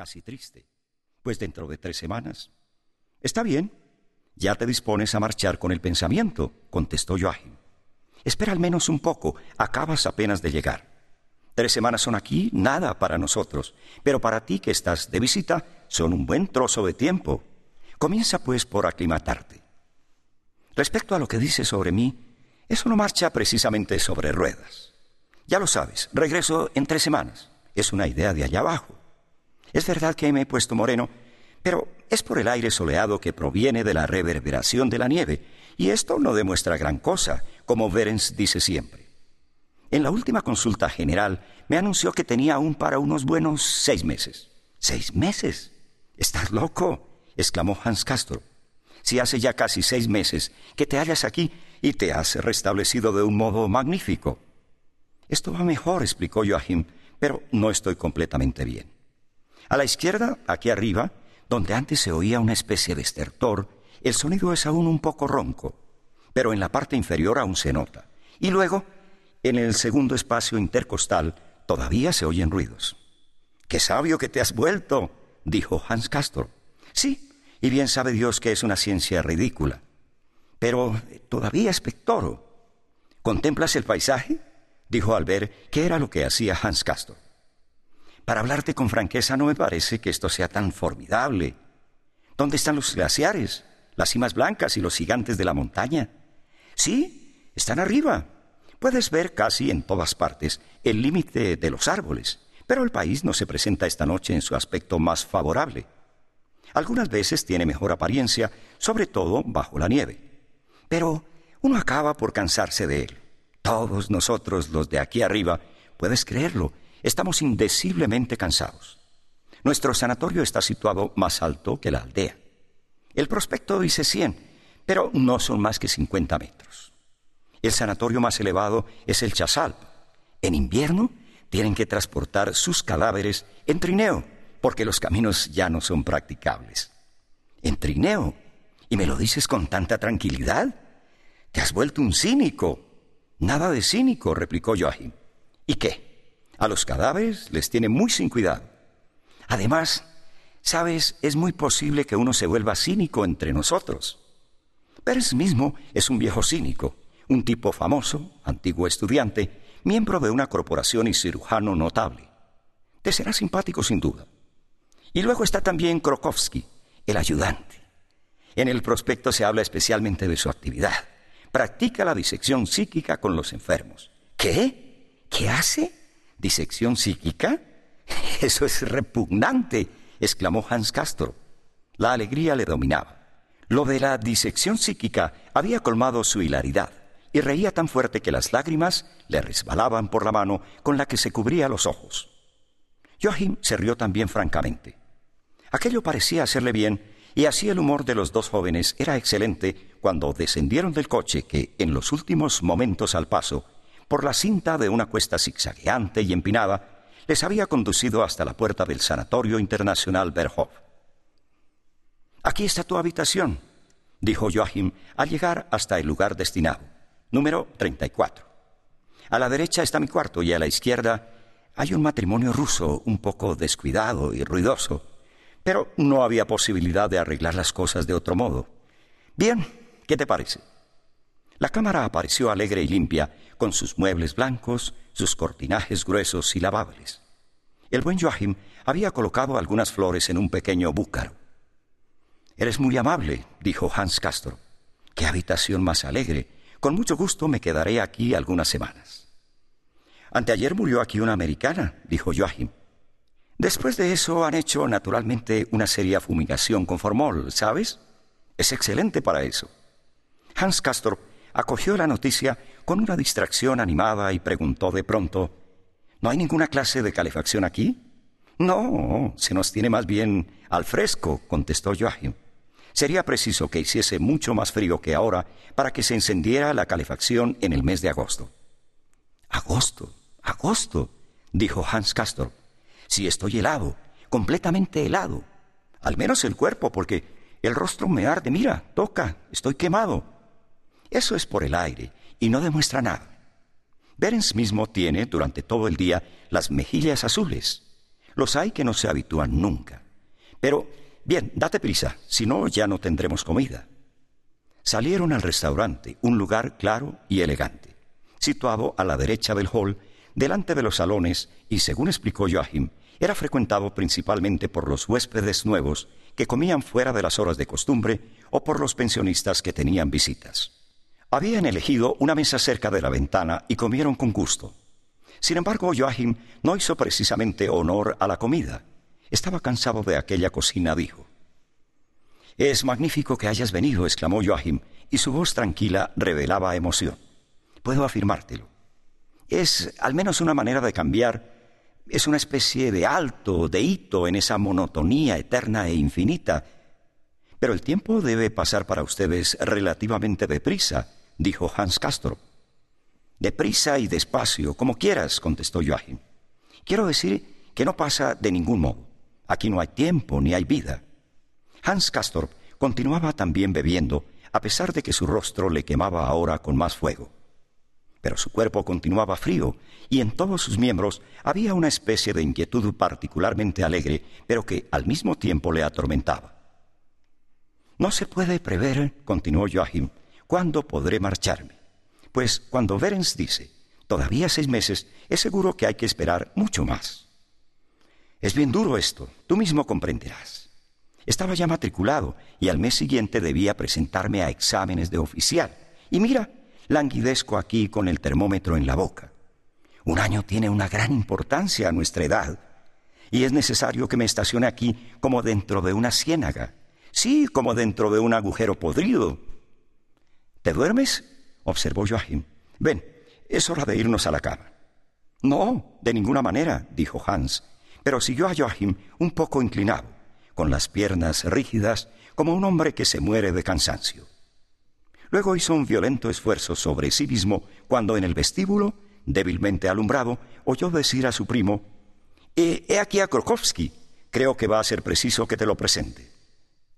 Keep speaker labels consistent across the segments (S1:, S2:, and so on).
S1: casi triste. Pues dentro de tres semanas. Está bien. Ya te dispones a marchar con el pensamiento, contestó Joachim. Espera al menos un poco, acabas apenas de llegar. Tres semanas son aquí nada para nosotros, pero para ti que estás de visita son un buen trozo de tiempo. Comienza pues por aclimatarte. Respecto a lo que dices sobre mí, eso no marcha precisamente sobre ruedas. Ya lo sabes, regreso en tres semanas. Es una idea de allá abajo. Es verdad que me he puesto moreno, pero es por el aire soleado que proviene de la reverberación de la nieve, y esto no demuestra gran cosa, como Berens dice siempre. En la última consulta general me anunció que tenía aún para unos buenos seis meses. ¿Seis meses? ¿Estás loco? exclamó Hans Castro. Si hace ya casi seis meses que te hallas aquí y te has restablecido de un modo magnífico. Esto va mejor, explicó Joachim, pero no estoy completamente bien. A la izquierda, aquí arriba, donde antes se oía una especie de estertor, el sonido es aún un poco ronco, pero en la parte inferior aún se nota. Y luego, en el segundo espacio intercostal, todavía se oyen ruidos. ¡Qué sabio que te has vuelto! dijo Hans Castor. Sí, y bien sabe Dios que es una ciencia ridícula. Pero todavía es pectoro. ¿Contemplas el paisaje? dijo al ver qué era lo que hacía Hans Castor. Para hablarte con franqueza, no me parece que esto sea tan formidable. ¿Dónde están los glaciares, las cimas blancas y los gigantes de la montaña? Sí, están arriba. Puedes ver casi en todas partes el límite de los árboles, pero el país no se presenta esta noche en su aspecto más favorable. Algunas veces tiene mejor apariencia, sobre todo bajo la nieve. Pero uno acaba por cansarse de él. Todos nosotros, los de aquí arriba, puedes creerlo, estamos indeciblemente cansados. Nuestro sanatorio está situado más alto que la aldea. El prospecto dice 100, pero no son más que 50 metros. El sanatorio más elevado es el Chazalp. En invierno tienen que transportar sus cadáveres en trineo porque los caminos ya no son practicables. En trineo. ¿Y me lo dices con tanta tranquilidad? Te has vuelto un cínico. Nada de cínico, replicó Joachim. ¿Y qué? A los cadáveres les tiene muy sin cuidado. Además, sabes, es muy posible que uno se vuelva cínico entre nosotros. Pérez mismo es un viejo cínico, un tipo famoso, antiguo estudiante, miembro de una corporación y cirujano notable. Te será simpático sin duda. Y luego está también Krokowski, el ayudante. En el prospecto se habla especialmente de su actividad. Practica la disección psíquica con los enfermos. ¿Qué? ¿Qué hace? ¿Disección psíquica? Eso es repugnante, exclamó Hans Castro. La alegría le dominaba. Lo de la disección psíquica había colmado su hilaridad y reía tan fuerte que las lágrimas le resbalaban por la mano con la que se cubría los ojos. Joachim se rió también francamente. Aquello parecía hacerle bien, y así el humor de los dos jóvenes era excelente cuando descendieron del coche que, en los últimos momentos al paso, por la cinta de una cuesta zigzagueante y empinada, les había conducido hasta la puerta del Sanatorio Internacional Berhof. Aquí está tu habitación, dijo Joachim al llegar hasta el lugar destinado, número 34. A la derecha está mi cuarto y a la izquierda hay un matrimonio ruso un poco descuidado y ruidoso pero no había posibilidad de arreglar las cosas de otro modo. Bien, ¿qué te parece? La cámara apareció alegre y limpia, con sus muebles blancos, sus cortinajes gruesos y lavables. El buen Joachim había colocado algunas flores en un pequeño búcaro. Eres muy amable, dijo Hans Castro. Qué habitación más alegre. Con mucho gusto me quedaré aquí algunas semanas. Anteayer murió aquí una americana, dijo Joachim. Después de eso han hecho naturalmente una seria fumigación con formol, ¿sabes? Es excelente para eso. Hans Castor acogió la noticia con una distracción animada y preguntó de pronto, ¿No hay ninguna clase de calefacción aquí? No, se nos tiene más bien al fresco, contestó Joachim. Sería preciso que hiciese mucho más frío que ahora para que se encendiera la calefacción en el mes de agosto. Agosto, agosto, dijo Hans Castor. Si estoy helado, completamente helado. Al menos el cuerpo, porque el rostro me arde. Mira, toca, estoy quemado. Eso es por el aire y no demuestra nada. Berens mismo tiene durante todo el día las mejillas azules. Los hay que no se habitúan nunca. Pero, bien, date prisa, si no ya no tendremos comida. Salieron al restaurante, un lugar claro y elegante, situado a la derecha del hall, delante de los salones, y según explicó Joachim, era frecuentado principalmente por los huéspedes nuevos que comían fuera de las horas de costumbre o por los pensionistas que tenían visitas. Habían elegido una mesa cerca de la ventana y comieron con gusto. Sin embargo, Joachim no hizo precisamente honor a la comida. Estaba cansado de aquella cocina, dijo. Es magnífico que hayas venido, exclamó Joachim, y su voz tranquila revelaba emoción. Puedo afirmártelo. Es al menos una manera de cambiar, es una especie de alto, de hito en esa monotonía eterna e infinita. Pero el tiempo debe pasar para ustedes relativamente deprisa, dijo Hans Castorp. Deprisa y despacio, como quieras, contestó Joachim. Quiero decir que no pasa de ningún modo. Aquí no hay tiempo ni hay vida. Hans Castorp continuaba también bebiendo, a pesar de que su rostro le quemaba ahora con más fuego. Pero su cuerpo continuaba frío, y en todos sus miembros había una especie de inquietud particularmente alegre, pero que al mismo tiempo le atormentaba. No se puede prever, continuó Joachim, cuándo podré marcharme. Pues cuando Berens dice, todavía seis meses, es seguro que hay que esperar mucho más. Es bien duro esto, tú mismo comprenderás. Estaba ya matriculado y al mes siguiente debía presentarme a exámenes de oficial. Y mira, languidezco aquí con el termómetro en la boca. Un año tiene una gran importancia a nuestra edad y es necesario que me estacione aquí como dentro de una ciénaga, sí, como dentro de un agujero podrido. ¿Te duermes? observó Joachim. Ven, es hora de irnos a la cama. No, de ninguna manera, dijo Hans, pero siguió a Joachim un poco inclinado, con las piernas rígidas, como un hombre que se muere de cansancio. Luego hizo un violento esfuerzo sobre sí mismo cuando en el vestíbulo, débilmente alumbrado, oyó decir a su primo, He, aquí a Krokowski. Creo que va a ser preciso que te lo presente.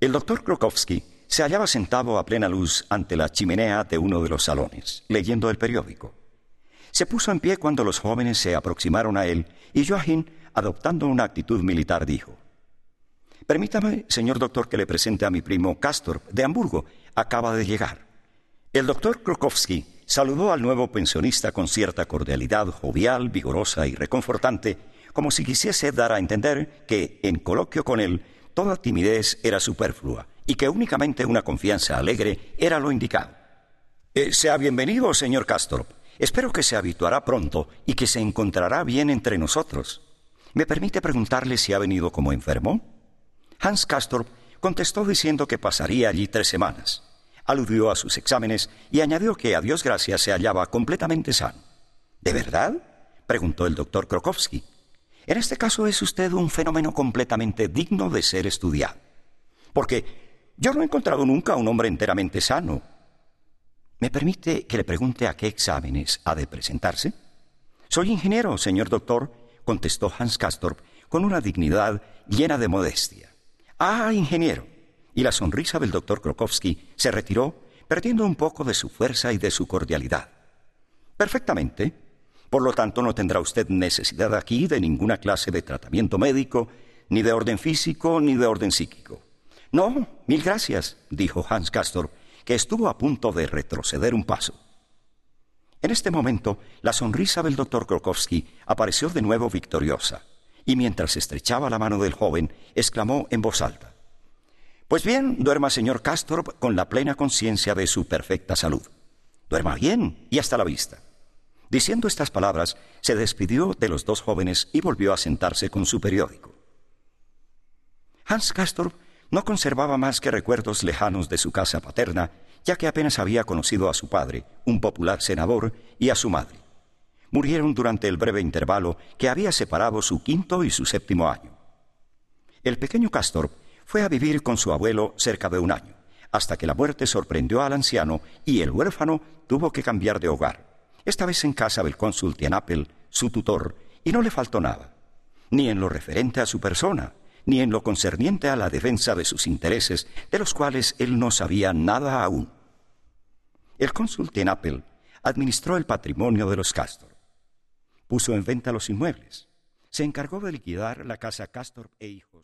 S1: El doctor Krokowski se hallaba sentado a plena luz ante la chimenea de uno de los salones, leyendo el periódico. Se puso en pie cuando los jóvenes se aproximaron a él y Joachim, adoptando una actitud militar, dijo, Permítame, señor doctor, que le presente a mi primo Castor, de Hamburgo. Acaba de llegar. El doctor Krokowski saludó al nuevo pensionista con cierta cordialidad jovial, vigorosa y reconfortante, como si quisiese dar a entender que, en coloquio con él, toda timidez era superflua y que únicamente una confianza alegre era lo indicado. Eh, sea bienvenido, señor Castorp. Espero que se habituará pronto y que se encontrará bien entre nosotros. ¿Me permite preguntarle si ha venido como enfermo? Hans Castorp contestó diciendo que pasaría allí tres semanas. Aludió a sus exámenes y añadió que a Dios gracias se hallaba completamente sano. ¿De verdad? preguntó el doctor Krokowski. En este caso es usted un fenómeno completamente digno de ser estudiado. Porque yo no he encontrado nunca a un hombre enteramente sano. ¿Me permite que le pregunte a qué exámenes ha de presentarse? Soy ingeniero, señor doctor, contestó Hans Castorp con una dignidad llena de modestia. Ah, ingeniero. Y la sonrisa del doctor Krokowski se retiró, perdiendo un poco de su fuerza y de su cordialidad. Perfectamente. Por lo tanto, no tendrá usted necesidad aquí de ninguna clase de tratamiento médico, ni de orden físico, ni de orden psíquico. No, mil gracias, dijo Hans Castor, que estuvo a punto de retroceder un paso. En este momento, la sonrisa del doctor Krokowski apareció de nuevo victoriosa, y mientras estrechaba la mano del joven, exclamó en voz alta: Pues bien, duerma, señor Castor, con la plena conciencia de su perfecta salud. Duerma bien y hasta la vista. Diciendo estas palabras, se despidió de los dos jóvenes y volvió a sentarse con su periódico. Hans Castor no conservaba más que recuerdos lejanos de su casa paterna, ya que apenas había conocido a su padre, un popular senador, y a su madre. Murieron durante el breve intervalo que había separado su quinto y su séptimo año. El pequeño Castor fue a vivir con su abuelo cerca de un año, hasta que la muerte sorprendió al anciano y el huérfano tuvo que cambiar de hogar, esta vez en casa del cónsul Tianapel, su tutor, y no le faltó nada, ni en lo referente a su persona, ni en lo concerniente a la defensa de sus intereses, de los cuales él no sabía nada aún. El cónsul Tenapel administró el patrimonio de los Castor. Puso en venta los inmuebles. se encargó de liquidar la casa Castor e Hijos.